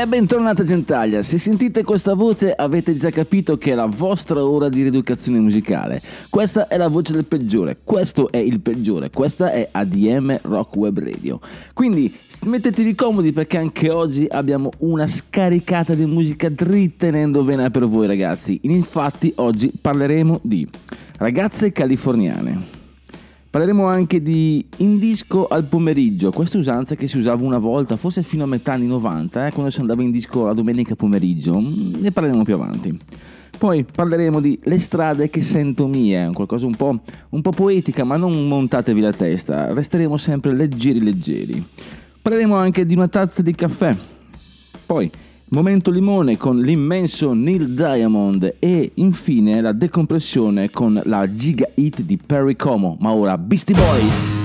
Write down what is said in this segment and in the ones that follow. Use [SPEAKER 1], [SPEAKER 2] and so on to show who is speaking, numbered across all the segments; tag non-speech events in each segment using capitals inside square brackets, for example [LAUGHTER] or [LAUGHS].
[SPEAKER 1] E bentornata Gentaglia, se sentite questa voce avete già capito che è la vostra ora di rieducazione musicale. Questa è la voce del peggiore, questo è il peggiore, questa è ADM Rock Web Radio. Quindi mettetevi comodi perché anche oggi abbiamo una scaricata di musica drittenendo vena per voi ragazzi. Infatti oggi parleremo di ragazze californiane. Parleremo anche di in disco al pomeriggio, questa usanza che si usava una volta, forse fino a metà anni 90, eh, quando si andava in disco la domenica pomeriggio, Mm, ne parleremo più avanti. Poi parleremo di Le strade che sento mie, qualcosa un po', un po' poetica, ma non montatevi la testa, resteremo sempre leggeri leggeri. Parleremo anche di una tazza di caffè. Poi Momento limone con l'immenso Neil Diamond e infine la decompressione con la giga hit di Perry Como, ma ora Beastie Boys.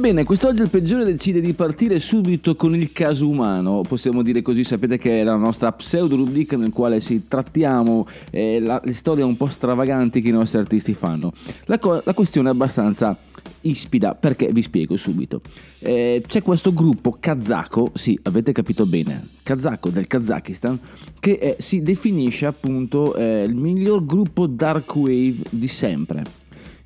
[SPEAKER 1] Ebbene, quest'oggi il peggiore decide di partire subito con il caso umano, possiamo dire così, sapete che è la nostra pseudo rubrica nel quale si trattiamo eh, la- le storie un po' stravaganti che i nostri artisti fanno. La, co- la questione è abbastanza ispida, perché vi spiego subito. Eh, c'è questo gruppo kazako, sì, avete capito bene, kazako del Kazakistan, che eh, si definisce appunto eh, il miglior gruppo dark wave di sempre.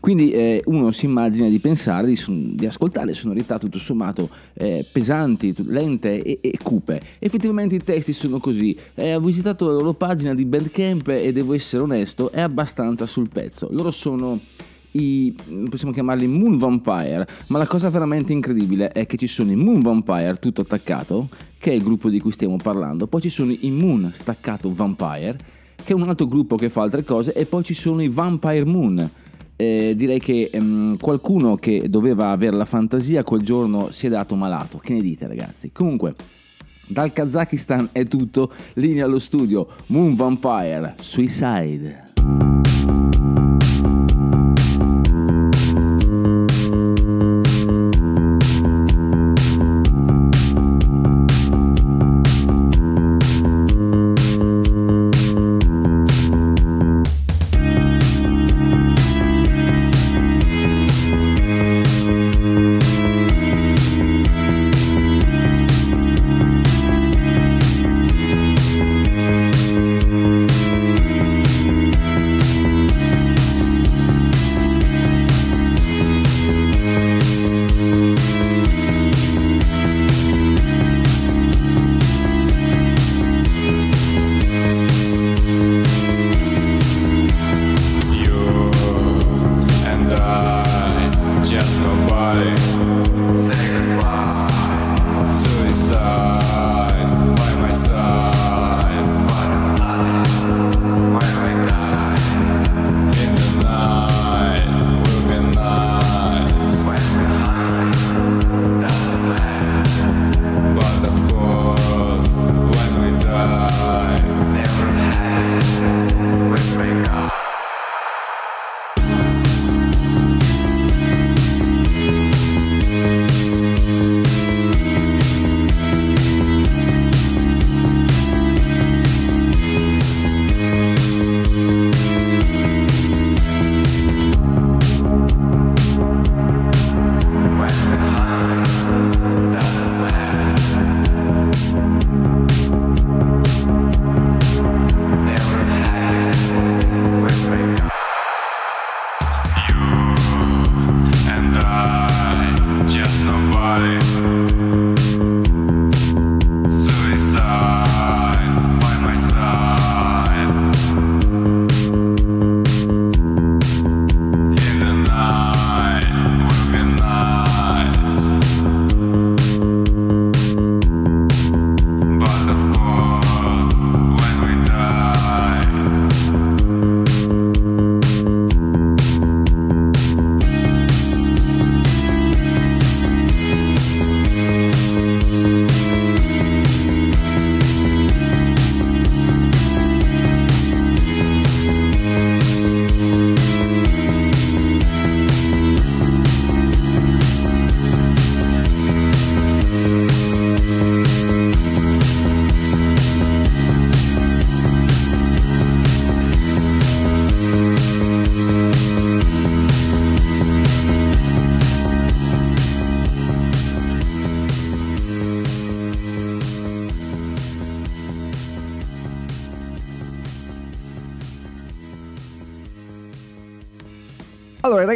[SPEAKER 1] Quindi eh, uno si immagina di pensare, di, di ascoltare sonorità tutto sommato eh, pesanti, lente e, e cupe. Effettivamente i testi sono così. Eh, ho visitato la loro pagina di Bandcamp e devo essere onesto, è abbastanza sul pezzo. Loro sono
[SPEAKER 2] i, possiamo chiamarli Moon Vampire, ma la cosa veramente incredibile è che ci sono i Moon Vampire tutto attaccato, che è il gruppo di cui stiamo parlando, poi ci sono i Moon staccato Vampire, che è un altro gruppo che fa altre cose, e poi ci sono i Vampire Moon. Eh, direi che ehm, qualcuno che doveva avere la fantasia quel giorno si è dato malato. Che ne dite ragazzi? Comunque, dal Kazakistan è tutto, linea allo studio, Moon Vampire, Suicide.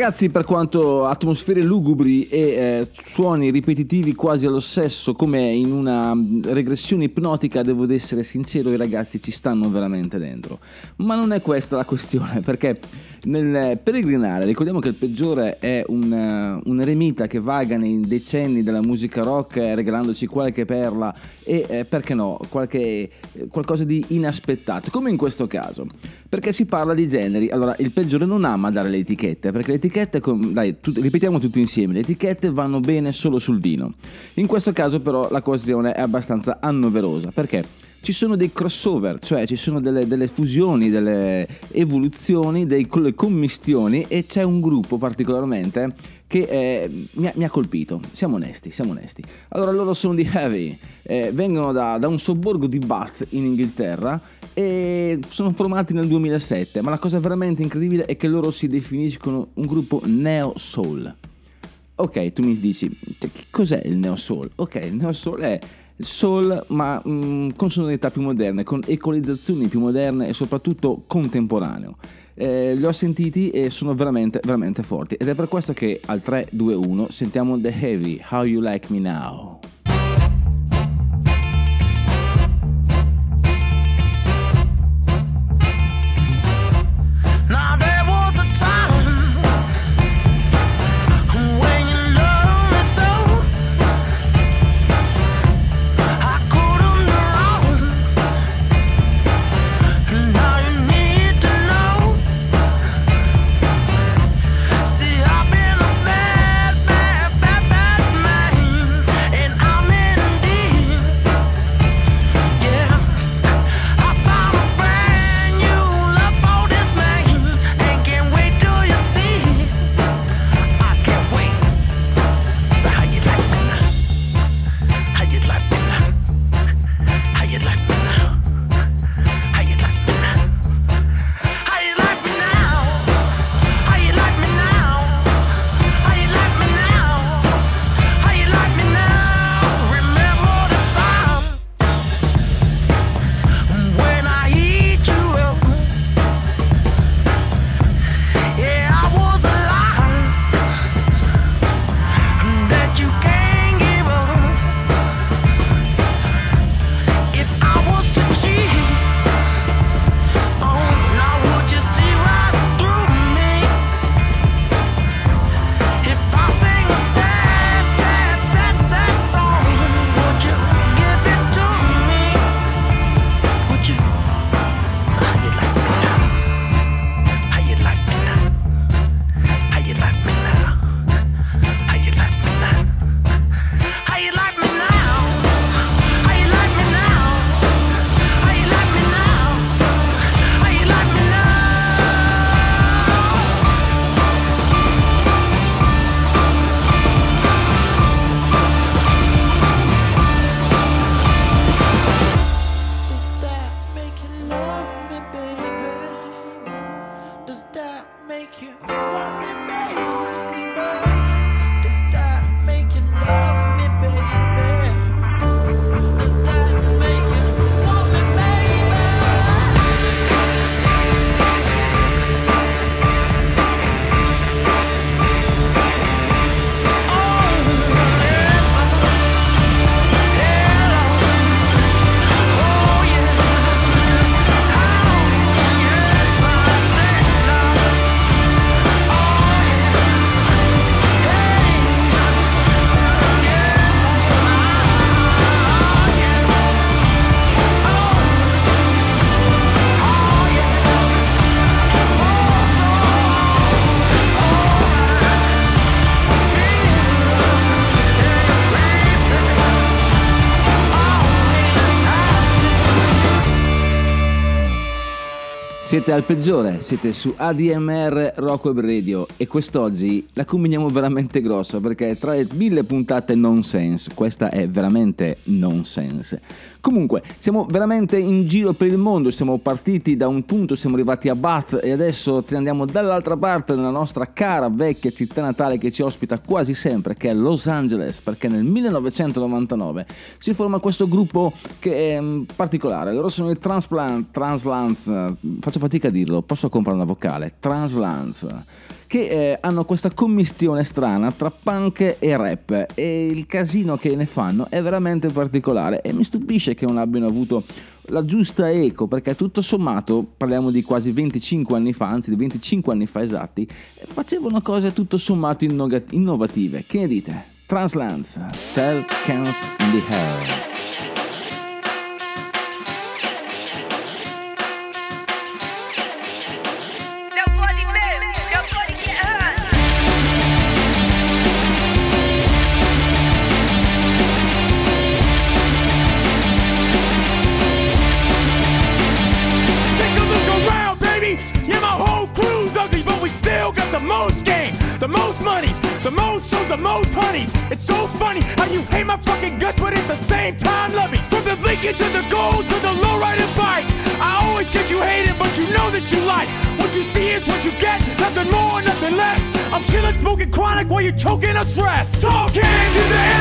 [SPEAKER 2] Ragazzi, per quanto atmosfere lugubri e eh, suoni ripetitivi quasi allo stesso, come in una mm, regressione ipnotica, devo essere sincero, i ragazzi ci stanno veramente dentro. Ma non è questa la questione, [LAUGHS] perché nel peregrinare, ricordiamo che il peggiore è un, eh, un eremita che vaga nei decenni della musica rock eh, regalandoci qualche perla e, eh, perché no, qualche, eh, qualcosa di inaspettato, come in questo caso. Perché si parla di generi. Allora, il peggiore non ama dare le etichette, perché le etichette, dai, tut- ripetiamo tutti insieme, le etichette vanno bene solo sul vino. In questo caso però la questione è abbastanza annoverosa, perché ci sono dei crossover, cioè ci sono delle, delle fusioni, delle evoluzioni, delle commistioni e c'è un gruppo particolarmente che eh, mi, ha, mi, ha, colpito, siamo onesti, siamo onesti. Allora loro sono di Heavy, eh, vengono da, da, un sobborgo di Bath in Inghilterra e sono formati nel 2007, ma la cosa veramente incredibile è che loro si definiscono un gruppo neo soul. Ok, tu mi dici, cos'è il neo soul? Ok, il neo soul è soul ma mh, con sonorità più moderne, con equalizzazioni più moderne e soprattutto contemporaneo. Eh, li ho sentiti e sono veramente, veramente forti. Ed è per questo che al 3, 2, 1 sentiamo The Heavy, How You Like Me Now. Siete al peggiore, siete su ADMR Rock Web Radio e quest'oggi la combiniamo veramente grossa perché tra le mille puntate nonsense, questa è veramente nonsense. Comunque, siamo veramente in giro per il mondo, siamo partiti da un punto, siamo arrivati a Bath e adesso ci andiamo dall'altra parte nella nostra cara vecchia città natale che ci ospita quasi sempre, che è Los Angeles, perché nel 1999 si forma questo gruppo che è mm, particolare, loro sono i Transplant, Translance, faccio fatica a dirlo, posso comprare una vocale, Translance che eh, hanno questa commistione strana tra punk e rap. E il casino che ne fanno è veramente particolare. E mi stupisce che non abbiano avuto la giusta eco perché tutto sommato parliamo di quasi 25 anni fa anzi di 25 anni fa esatti facevano cose tutto sommato innovative. Che ne dite? Translance. Tell Cans in the Hair
[SPEAKER 3] the most money, the most shows, the most honeys. It's so funny how you hate my fucking guts, but at the same time love me. From the Lincoln to the gold to the lowrider bike, I always get you hated, but you know that you like. What you see is what you get, nothing more, nothing less. I'm killing, smoking chronic while you're choking on stress. Talking to the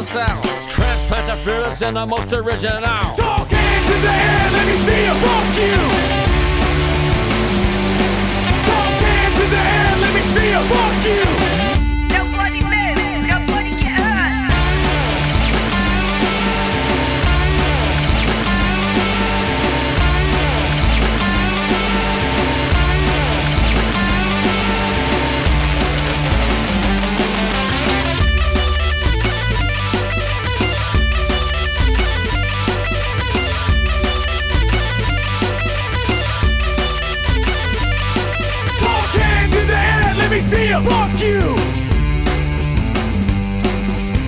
[SPEAKER 4] And Sound. Transplants are fearless and the most original.
[SPEAKER 3] Talk hands in the air, let me see you. Fuck you. Fuck you.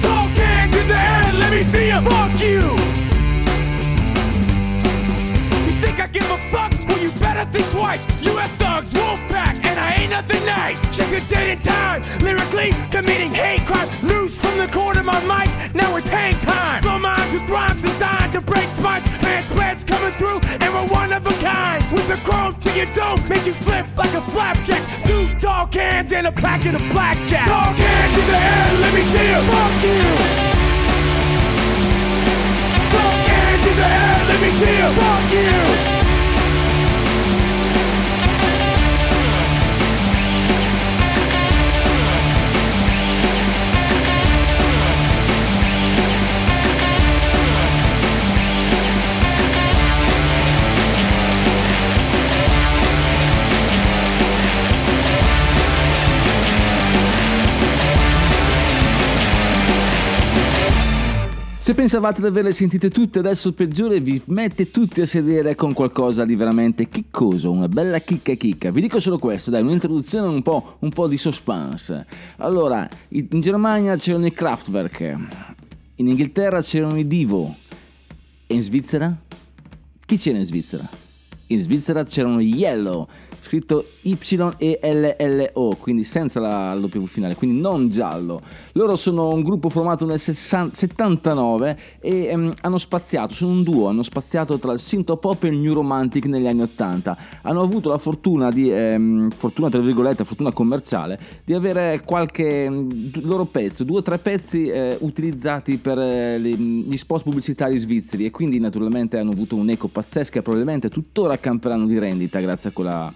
[SPEAKER 3] Talk hands in the air, let me see you. Fuck you. You think I give a fuck? Well, you better think twice. U.S. thugs, Wolfpack, and I ain't nothing nice. Check the date and time. Lyrically, committing hate crime. Loose from the corner of my mic, now it's hang time. Blow minds with rhymes designed to break spines. Transplants coming through, and we're one of a kind. With a chrome to your dome, make you flip like a flapjack. Two tall cans and a packet of blackjack. Tall cans in the air, let me see you. Fuck you. Tall cans in the air, let me see you. Fuck you.
[SPEAKER 2] Se pensavate di averle sentite tutte, adesso il peggiore vi mette tutti a sedere con qualcosa di veramente chiccoso, una bella chicca chicca. Vi dico solo questo, dai, un'introduzione un po', un po' di suspense. Allora, in Germania c'erano i Kraftwerk, in Inghilterra c'erano i Divo, e in Svizzera? Chi c'era in Svizzera? In Svizzera c'erano gli Yellow, scritto Y-E-L-L-O, quindi senza la W finale, quindi non giallo. Loro sono un gruppo formato nel 60 79 e ehm, hanno spaziato, sono un duo, hanno spaziato tra il synthpop e il new romantic negli anni 80. Hanno avuto la fortuna di, ehm, fortuna tra virgolette, fortuna commerciale, di avere qualche mm, d- loro pezzo, due o tre pezzi eh, utilizzati per eh, gli spot pubblicitari svizzeri e quindi naturalmente hanno avuto un'eco pazzesca e probabilmente tuttora camperanno di rendita grazie a quella,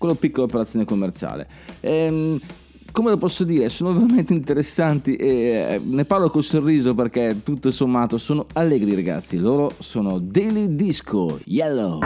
[SPEAKER 2] quella piccola operazione commerciale. Ehm, come lo posso dire, sono [LAUGHS] veramente interessanti e eh, ne parlo col sorriso perché tutto sommato sono allegri ragazzi. Loro sono Daily Disco Yellow.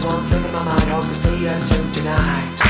[SPEAKER 5] so I'm
[SPEAKER 6] filling my mind. Hope to see you soon tonight.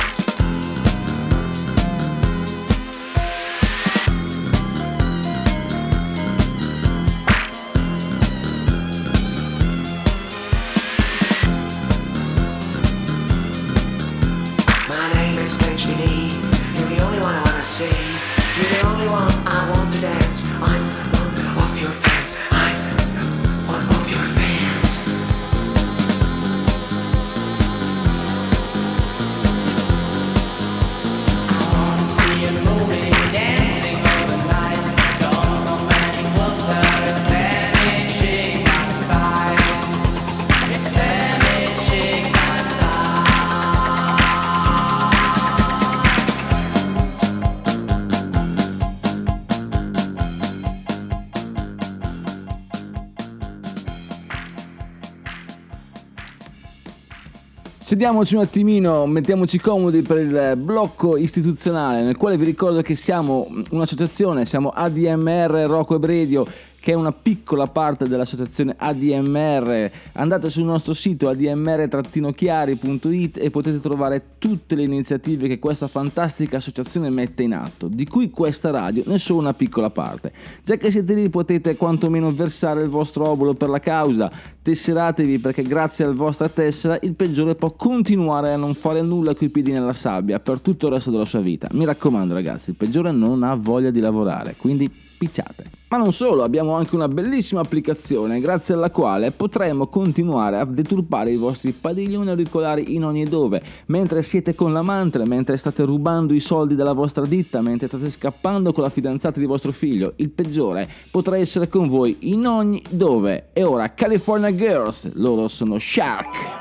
[SPEAKER 2] Sediamoci un attimino, mettiamoci comodi per il blocco istituzionale nel quale vi ricordo che siamo un'associazione, siamo ADMR Rocco Ebredio che è una piccola parte dell'associazione ADMR. Andate sul nostro sito admr-chiari.it e potete trovare tutte le iniziative che questa fantastica associazione mette in atto, di cui questa radio ne è solo una piccola parte. Già che siete lì potete quantomeno versare il vostro obolo per la causa, tesseratevi perché grazie alla vostra tessera il peggiore può continuare a non fare nulla coi piedi nella sabbia per tutto il resto della sua vita. Mi raccomando ragazzi, il peggiore non ha voglia di lavorare, quindi picciate. Ma non solo, abbiamo anche una bellissima applicazione grazie alla quale potremo continuare a deturpare i vostri padiglioni auricolari in ogni dove, mentre siete con l'amante, mentre state rubando i soldi dalla vostra ditta, mentre state scappando con la fidanzata di vostro figlio. Il peggiore potrà essere con voi in ogni dove. E ora California Girls, loro sono Shark.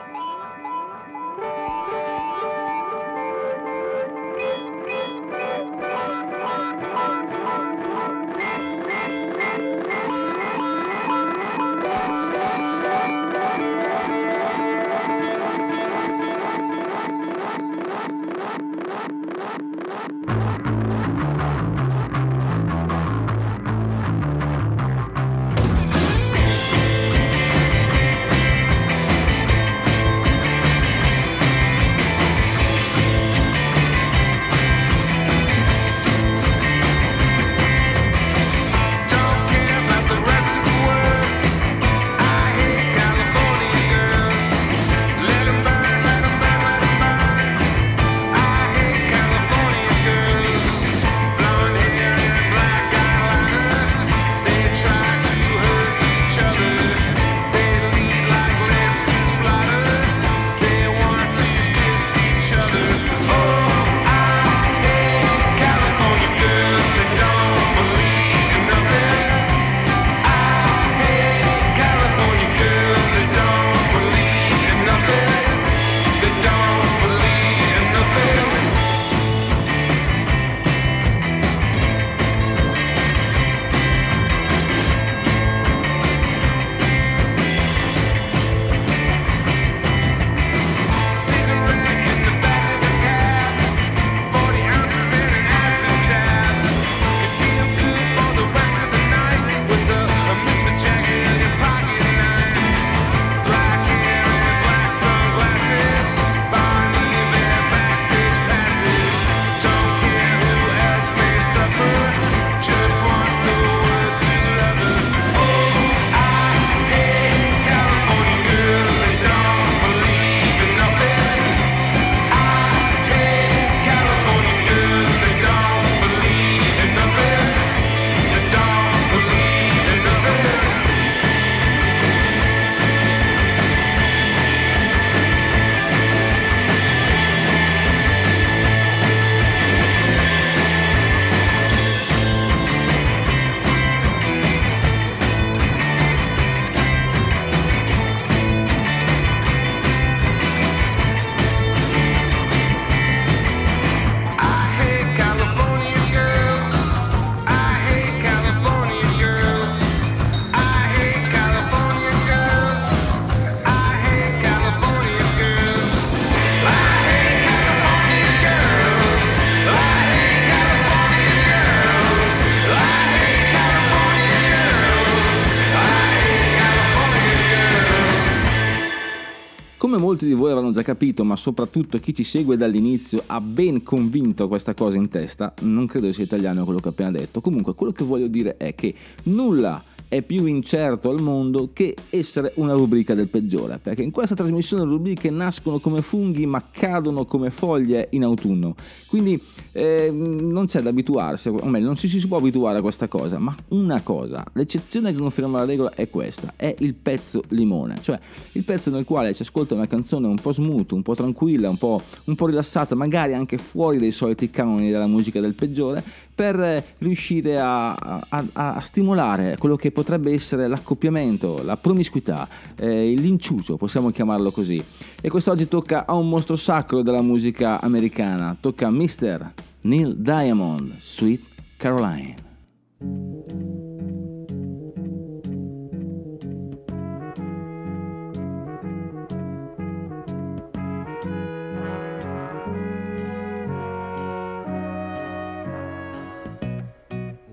[SPEAKER 2] Già capito, ma soprattutto chi ci segue dall'inizio ha ben convinto questa cosa in testa, non credo sia italiano quello che ho appena detto. Comunque, quello che voglio dire è che nulla è più incerto al mondo che essere una rubrica del peggiore, perché in questa trasmissione rubriche nascono come funghi ma cadono come foglie in autunno. Quindi eh, non c'è da abituarsi, o meglio, non ci si può abituare a questa cosa, ma una cosa, l'eccezione che conferma la regola è questa, è il pezzo limone, cioè il pezzo nel quale si ascolta una canzone un po' smooth, un po' tranquilla, un po', un po' rilassata, magari anche fuori dai soliti canoni della musica del peggiore, per riuscire a, a- a stimolare quello che potrebbe essere l'accoppiamento, la promiscuità, eh, l'inciucio, possiamo chiamarlo così. E quest'oggi tocca a un mostro sacro della musica americana, tocca a Mr. Neil Diamond, Sweet Caroline.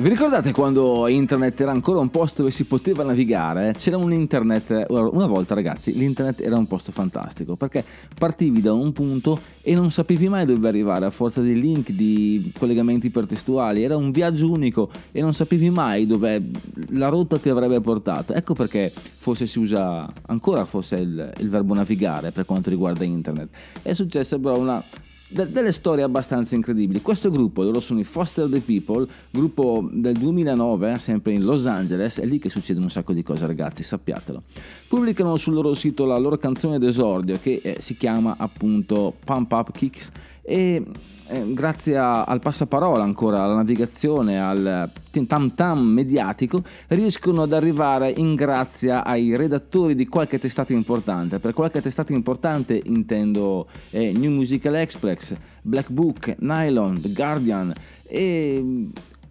[SPEAKER 2] Vi ricordate quando internet era ancora un posto dove si poteva navigare? C'era un internet, una volta ragazzi, l'internet era un posto fantastico perché partivi da un punto e non sapevi mai dove arrivare a forza di link, di collegamenti ipertestuali, era un viaggio unico e non sapevi mai dove la rotta ti avrebbe portato. Ecco perché forse si usa ancora forse il, il verbo navigare per quanto riguarda internet. È successa però una de- delle storie abbastanza incredibili. Questo gruppo, loro sono i Foster the People, gruppo del 2009, sempre in Los Angeles, è lì che succedono un sacco di cose ragazzi, sappiatelo. Pubblicano sul loro sito la loro canzone d'esordio che eh, si chiama appunto Pump Up Kicks
[SPEAKER 7] e eh, grazie a- al passaparola ancora, alla navigazione, al tam tam mediatico, riescono ad arrivare in grazia ai redattori di qualche testata importante. Per qualche testata importante intendo eh, New Musical Express, Black Book, Nylon, The Guardian e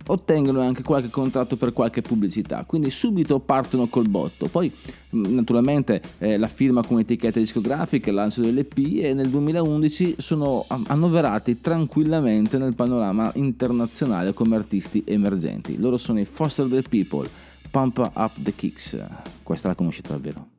[SPEAKER 7] ottengono anche qualche contratto per qualche pubblicità, quindi subito partono col botto. Poi mh, naturalmente eh, la firma con etichette discografiche, il lancio dell'EP e nel 2011 sono annoverati tranquillamente nel panorama internazionale come artisti emergenti. Loro sono i Foster the People, Pump Up the Kicks. Questa la conoscete davvero.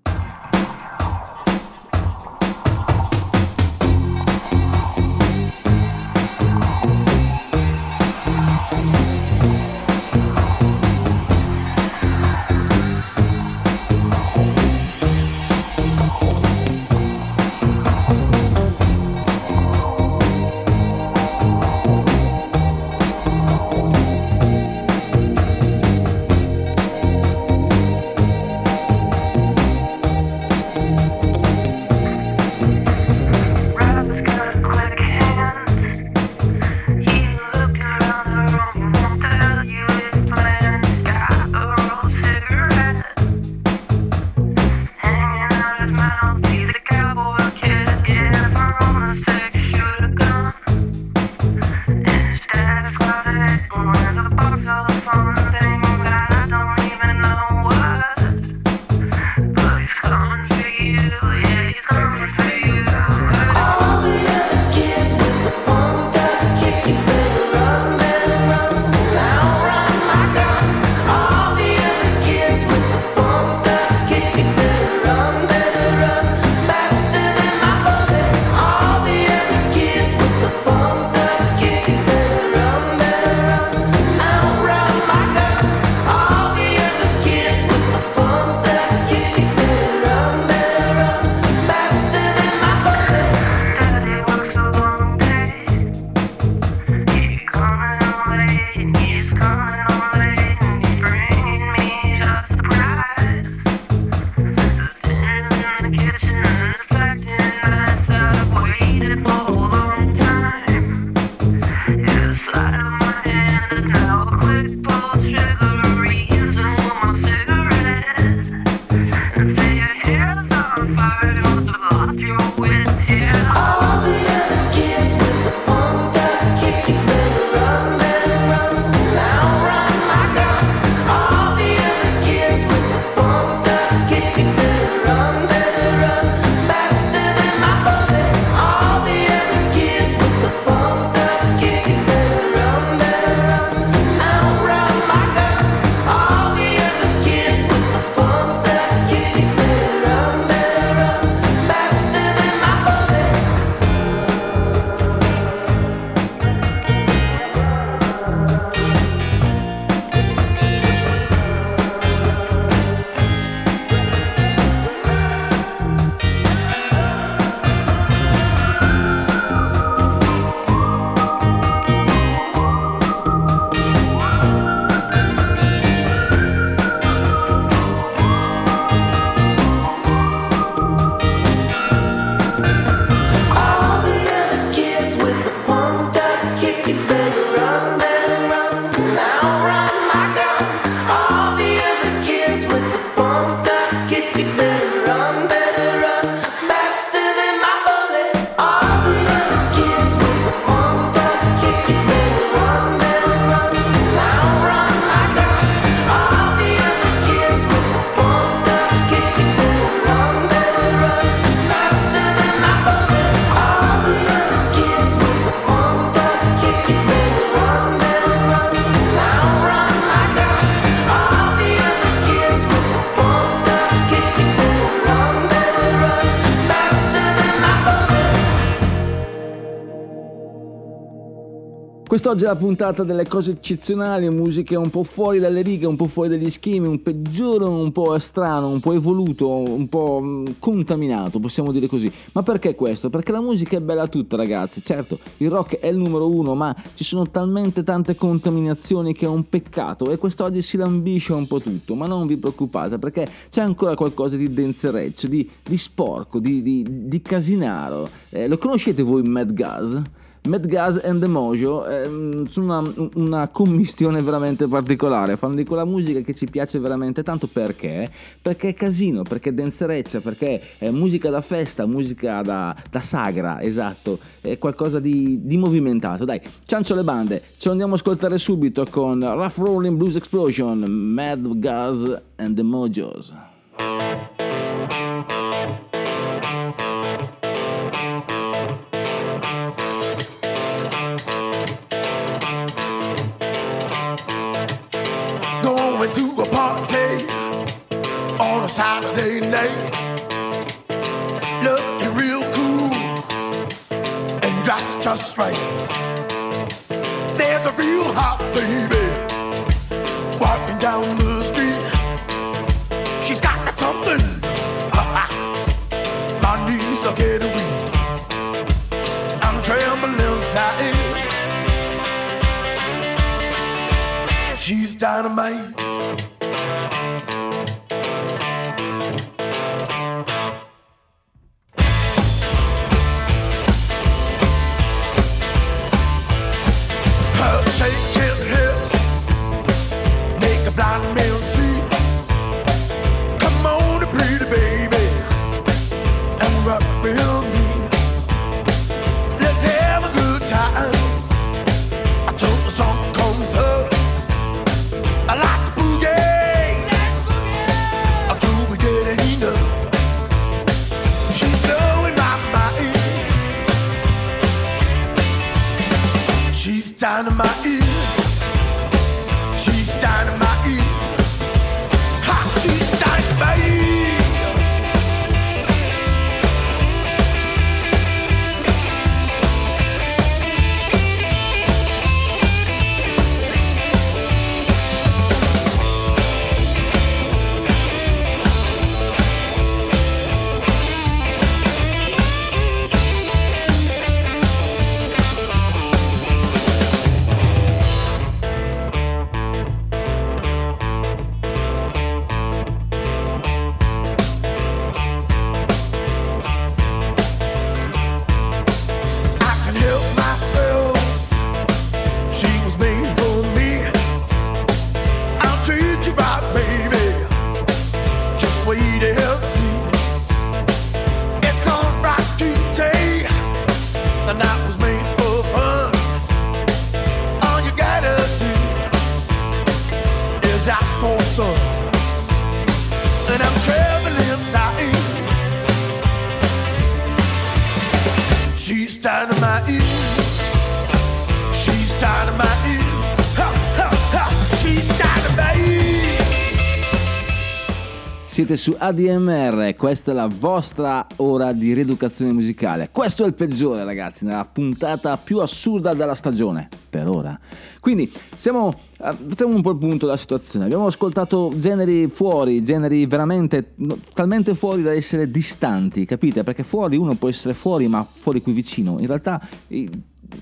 [SPEAKER 7] Quest'oggi è la puntata delle cose eccezionali, musiche un po' fuori dalle righe, un po' fuori dagli schemi, un peggiore, un po' strano, un po' evoluto, un po' mm, contaminato, possiamo dire così. Ma perché questo? Perché la musica è bella tutta, ragazzi. Certo, il rock è il numero uno, ma ci sono talmente tante contaminazioni che è un peccato e quest'oggi si lambisce un po' tutto. Ma non vi preoccupate, perché c'è ancora qualcosa di denzereccio, di, di sporco, di, di, di casinaro. Eh, lo conoscete voi Mad Gas?
[SPEAKER 2] Mad Gas and the Mojo ehm, sono una, una commistione veramente particolare, fanno di quella musica che ci piace veramente tanto perché? Perché è casino, perché è danzereccia, perché è musica da festa, musica da, da sagra, esatto, è qualcosa di, di movimentato. Dai, ciancio le bande, ce lo andiamo a ascoltare subito con Rough Rolling Blues Explosion, Mad Gas and the Mojos.
[SPEAKER 8] Saturday night. Looking real cool and dressed just right. There's a real hot baby walking down the street. She's got the something. My knees are getting weak. I'm trembling inside. She's dynamite.
[SPEAKER 2] Su ADMR, questa è la vostra ora di rieducazione musicale. Questo è il peggiore, ragazzi, nella puntata più assurda della stagione, per ora. Quindi, siamo, eh, facciamo un po' il punto della situazione. Abbiamo ascoltato generi fuori, generi veramente talmente fuori da essere distanti, capite? Perché fuori uno può essere fuori, ma fuori qui vicino. In realtà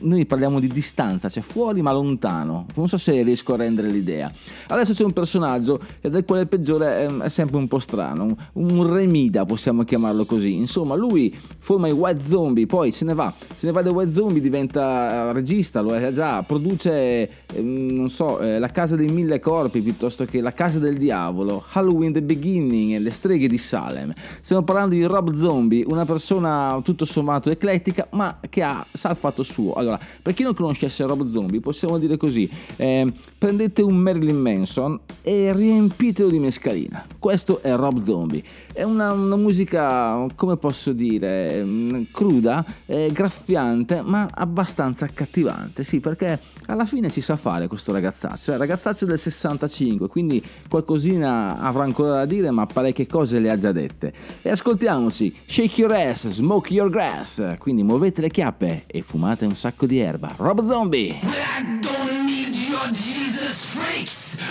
[SPEAKER 2] noi parliamo di distanza, cioè fuori ma lontano. Non so se riesco a rendere l'idea. Adesso c'è un personaggio del quale il peggiore è, sempre un po' strano, un, remida possiamo chiamarlo così. Insomma, lui forma i White Zombie, poi se ne va, se ne va dai White Zombie, diventa eh, regista, lo è già, produce, ehm, non so, eh, La casa dei mille corpi piuttosto che La casa del diavolo, Halloween the Beginning e Le streghe di Salem. Stiamo parlando di Rob Zombie, una persona tutto sommato eclettica, ma che ha, sa il fatto suo. Allora, per chi non conoscesse Rob Zombie, possiamo dire così: eh, prendete un Marilyn Manson e riempitelo di mescalina. Questo è Rob Zombie. È una, una musica, come posso dire, mm, cruda, eh, graffiante, ma abbastanza accattivante. Sì, perché alla fine ci sa fare questo ragazzaccio. È ragazzaccio del 65, quindi qualcosina avrà ancora da dire, ma parecchie cose le ha già dette. E ascoltiamoci: Shake your ass, smoke your grass. Quindi muovete le chiappe e fumate un sacco di erba. Rob Zombie!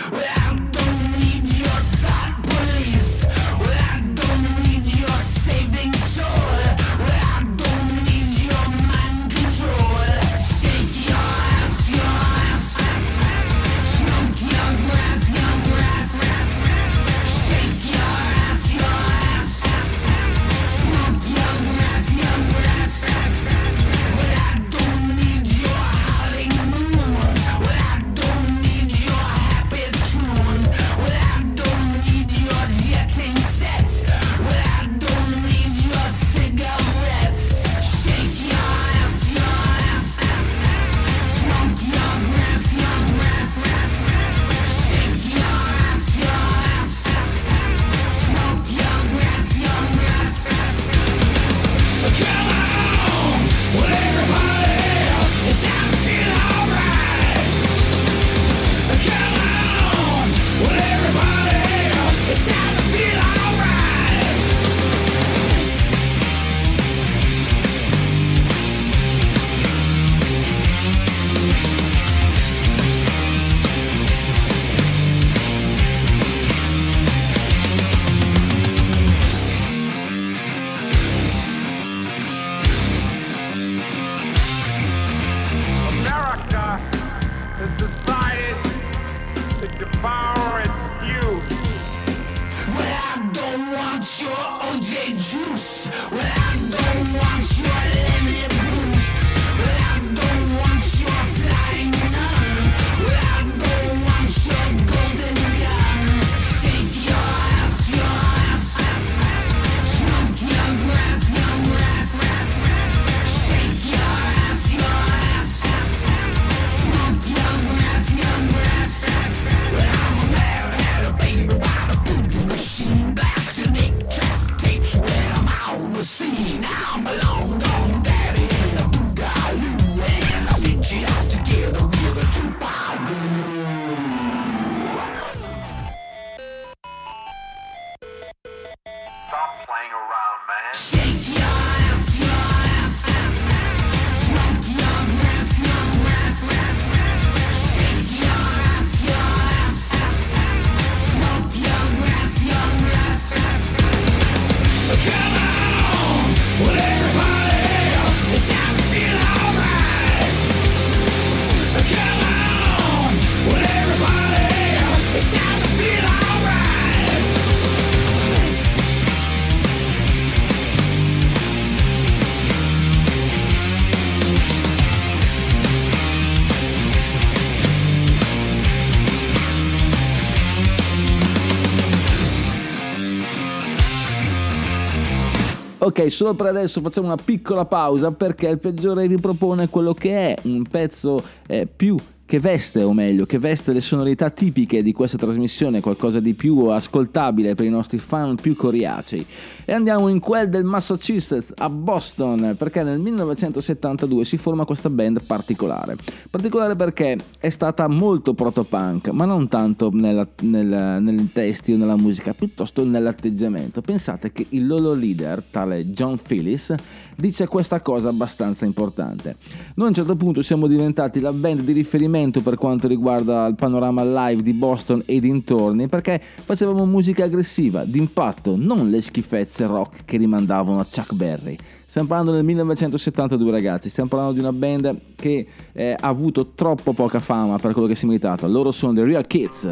[SPEAKER 9] I
[SPEAKER 2] Ok, solo per adesso facciamo una piccola pausa perché il peggiore vi propone quello che è un pezzo eh, più che veste, o meglio, che veste le sonorità tipiche di questa trasmissione, qualcosa di più ascoltabile per i nostri fan più coriacei. E andiamo in quel del Massachusetts, a Boston, perché nel 1972 si forma questa band particolare. Particolare perché è stata molto proto-punk, ma non tanto nella, nel, nei testi o nella musica, piuttosto nell'atteggiamento. Pensate che il loro leader, tale John Phillips, dice questa cosa abbastanza importante. Noi a un certo punto siamo diventati la band di riferimento per quanto riguarda il panorama live di Boston e dintorni perché facevamo musica aggressiva, d'impatto, non le schifezze rock che rimandavano a Chuck Berry. Stiamo parlando del 1972 ragazzi, stiamo parlando di una band che eh, ha avuto troppo poca fama per quello che si è meritato. Loro sono The Real Kids.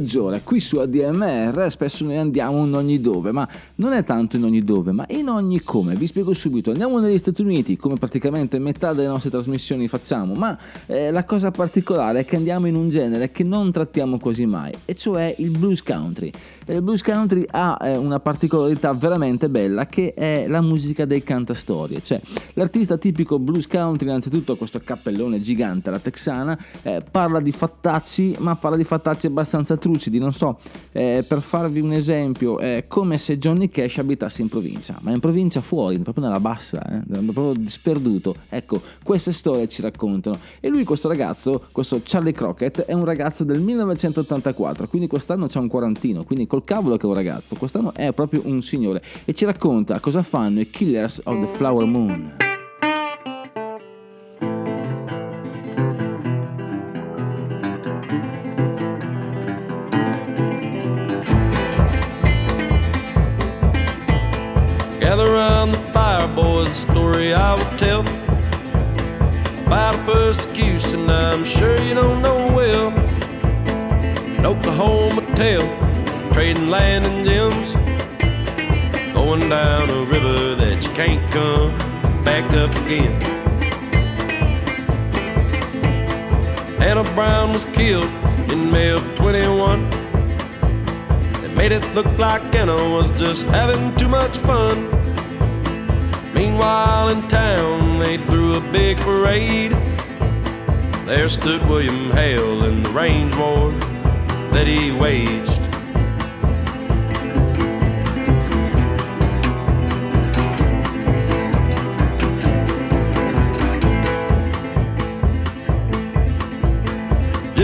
[SPEAKER 2] Peggiore, qui su ADMR spesso noi andiamo in ogni dove, ma non è tanto in ogni dove, ma in ogni come. Vi spiego subito, andiamo negli Stati Uniti, come praticamente metà delle nostre trasmissioni facciamo, ma eh, la cosa particolare è che andiamo in un genere che non trattiamo quasi mai, e cioè il blues country. Il blues country ha eh, una particolarità veramente bella che è la musica dei cantastorie, cioè l'artista tipico blues country innanzitutto questo cappellone gigante, la texana, eh, parla di fattacci, ma parla di fattacci abbastanza trucidi, non so, eh, per farvi un esempio, è come se Johnny Cash abitasse in provincia, ma in provincia fuori, proprio nella bassa, eh, proprio sperduto. Ecco, queste storie ci raccontano. E lui, questo ragazzo, questo Charlie Crockett, è un ragazzo del 1984, quindi quest'anno c'ha un quarantino, quindi col cavolo che è un ragazzo, quest'anno è proprio un signore e ci racconta cosa fanno i Killers of the Flower Moon.
[SPEAKER 10] Gather round the fire, boys, story I will tell about a persecution I'm sure you don't know well. An Oklahoma tale trading land and gems, going down a river that you can't come back up again. Anna Brown was killed in May of 21. They made it look like Anna was just having too much fun. Meanwhile, in town, they threw a big parade. There stood William Hale in the range war that he waged.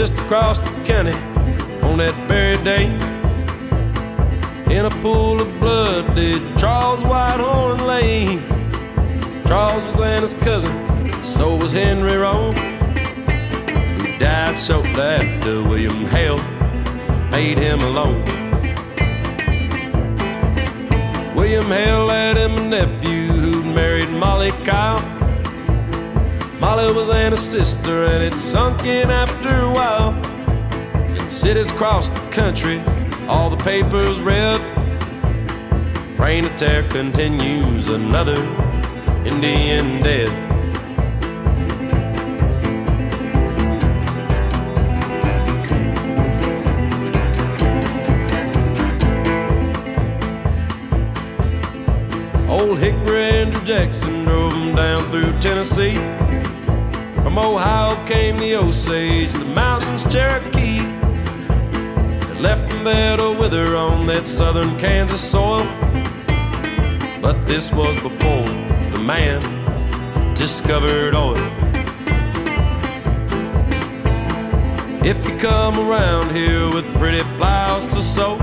[SPEAKER 10] Just across the county on that very day, in a pool of blood did Charles Whitehorn lay. Charles was Anna's cousin, so was Henry Rowe, who died shortly after William Hale made him alone. William Hale had him a nephew who'd married Molly Kyle. Molly was Anna's sister, and it sunk in after a while. In cities across the country, all the papers read. Rain of Terror continues, another Indian dead. Old Hickory Andrew Jackson drove him down through Tennessee. Ohio came the Osage, the mountains Cherokee. They left them there to wither on that southern Kansas soil. But this was before the man discovered oil. If you come around here with pretty flowers to sow,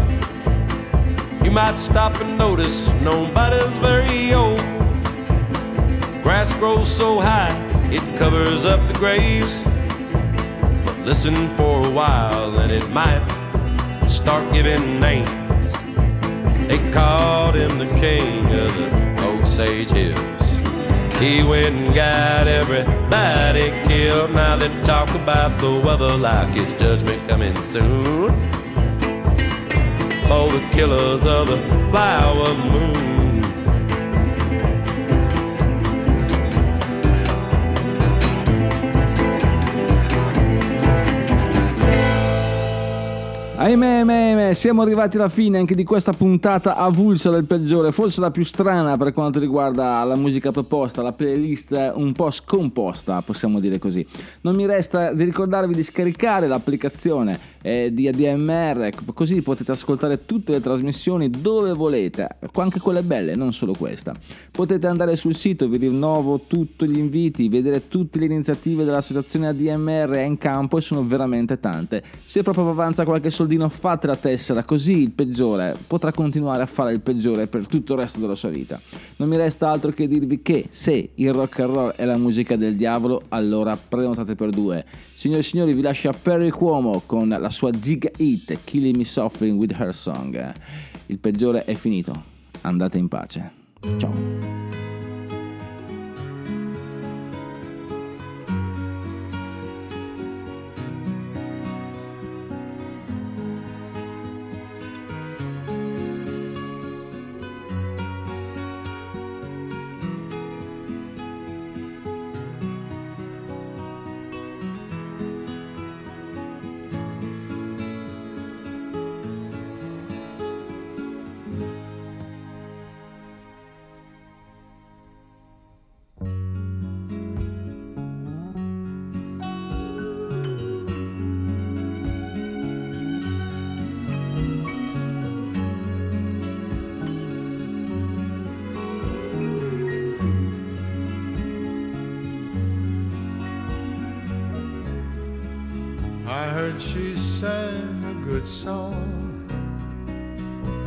[SPEAKER 10] you might stop and notice nobody's very old. Grass grows so high, it covers up the graves. But listen for a while and it might start giving names. They called him the king of the Osage Hills. He went and got everybody killed. Now they talk about the weather like it's judgment coming soon. Oh, the killers of the flower moon.
[SPEAKER 2] Ahimè, ahimè, ahimè, siamo arrivati alla fine anche di questa puntata avulsa del peggiore, forse la più strana per quanto riguarda la musica proposta, la playlist un po' scomposta, possiamo dire così. Non mi resta di ricordarvi di scaricare l'applicazione eh, di ADMR, ecco, così potete ascoltare tutte le trasmissioni dove volete, anche quelle belle, non solo questa. Potete andare sul sito, vi rinnovo tutti gli inviti, vedere tutte le iniziative dell'associazione ADMR è in campo e sono veramente tante. Se proprio avanza qualche soldino fate la tessera, così il peggiore potrà continuare a fare il peggiore per tutto il resto della sua vita. Non mi resta altro che dirvi che se il rock and roll è la musica del diavolo, allora prenotate per due. Signore e signori, vi lascio a Perry Cuomo con la sua Giga Hit, Killing Me Softly with Her Song. Il peggiore è finito, andate in pace. Ciao.
[SPEAKER 11] Heard she sang a good song.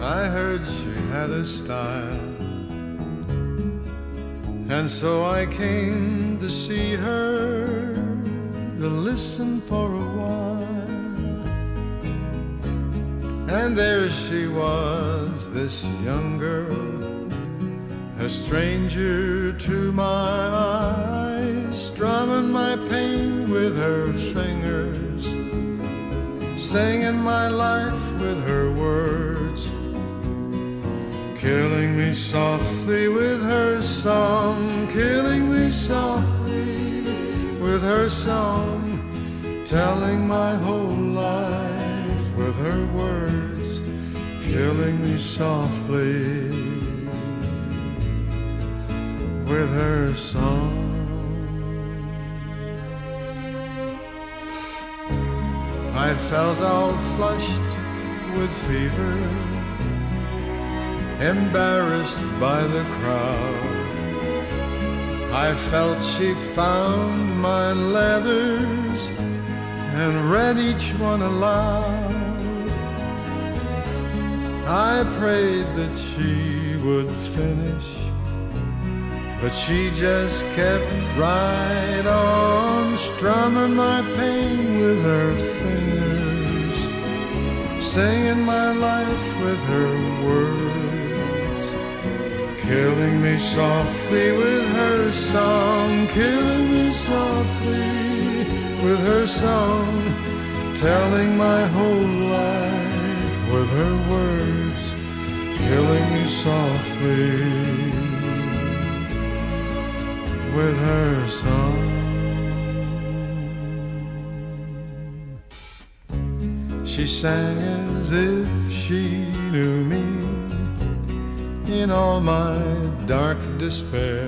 [SPEAKER 11] I heard she had a style. And so I came to see her, to listen for a while. And there she was, this young girl, a stranger to my eyes, strumming my pain with her fingers, singing my life with her words, killing me softly with her song, killing me softly with her song, telling my whole life with her words, killing me softly with her song. I felt all flushed with fever, embarrassed by the crowd. I felt she found my letters and read each one aloud. I prayed that she would finish. But she just kept right on strumming my pain with her fingers, singing my life with her words, killing me softly with her song, killing me softly with her song, telling my whole life with her words, killing me softly with her song. She sang as if she knew me in all my dark despair.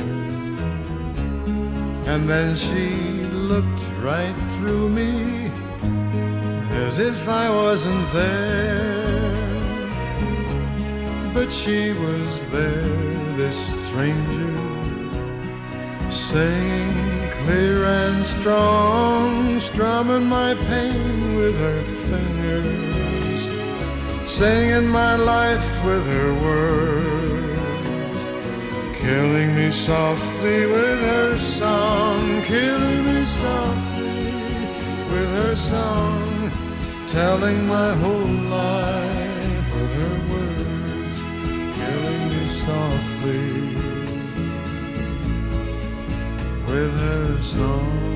[SPEAKER 11] And then she looked right through me as if I wasn't there. But she was there, this stranger singing clear and strong, strumming my pain with her fingers, singing my life with her words, killing me softly with her song, killing me softly with her song, telling my whole life with her words, killing me softly with her song.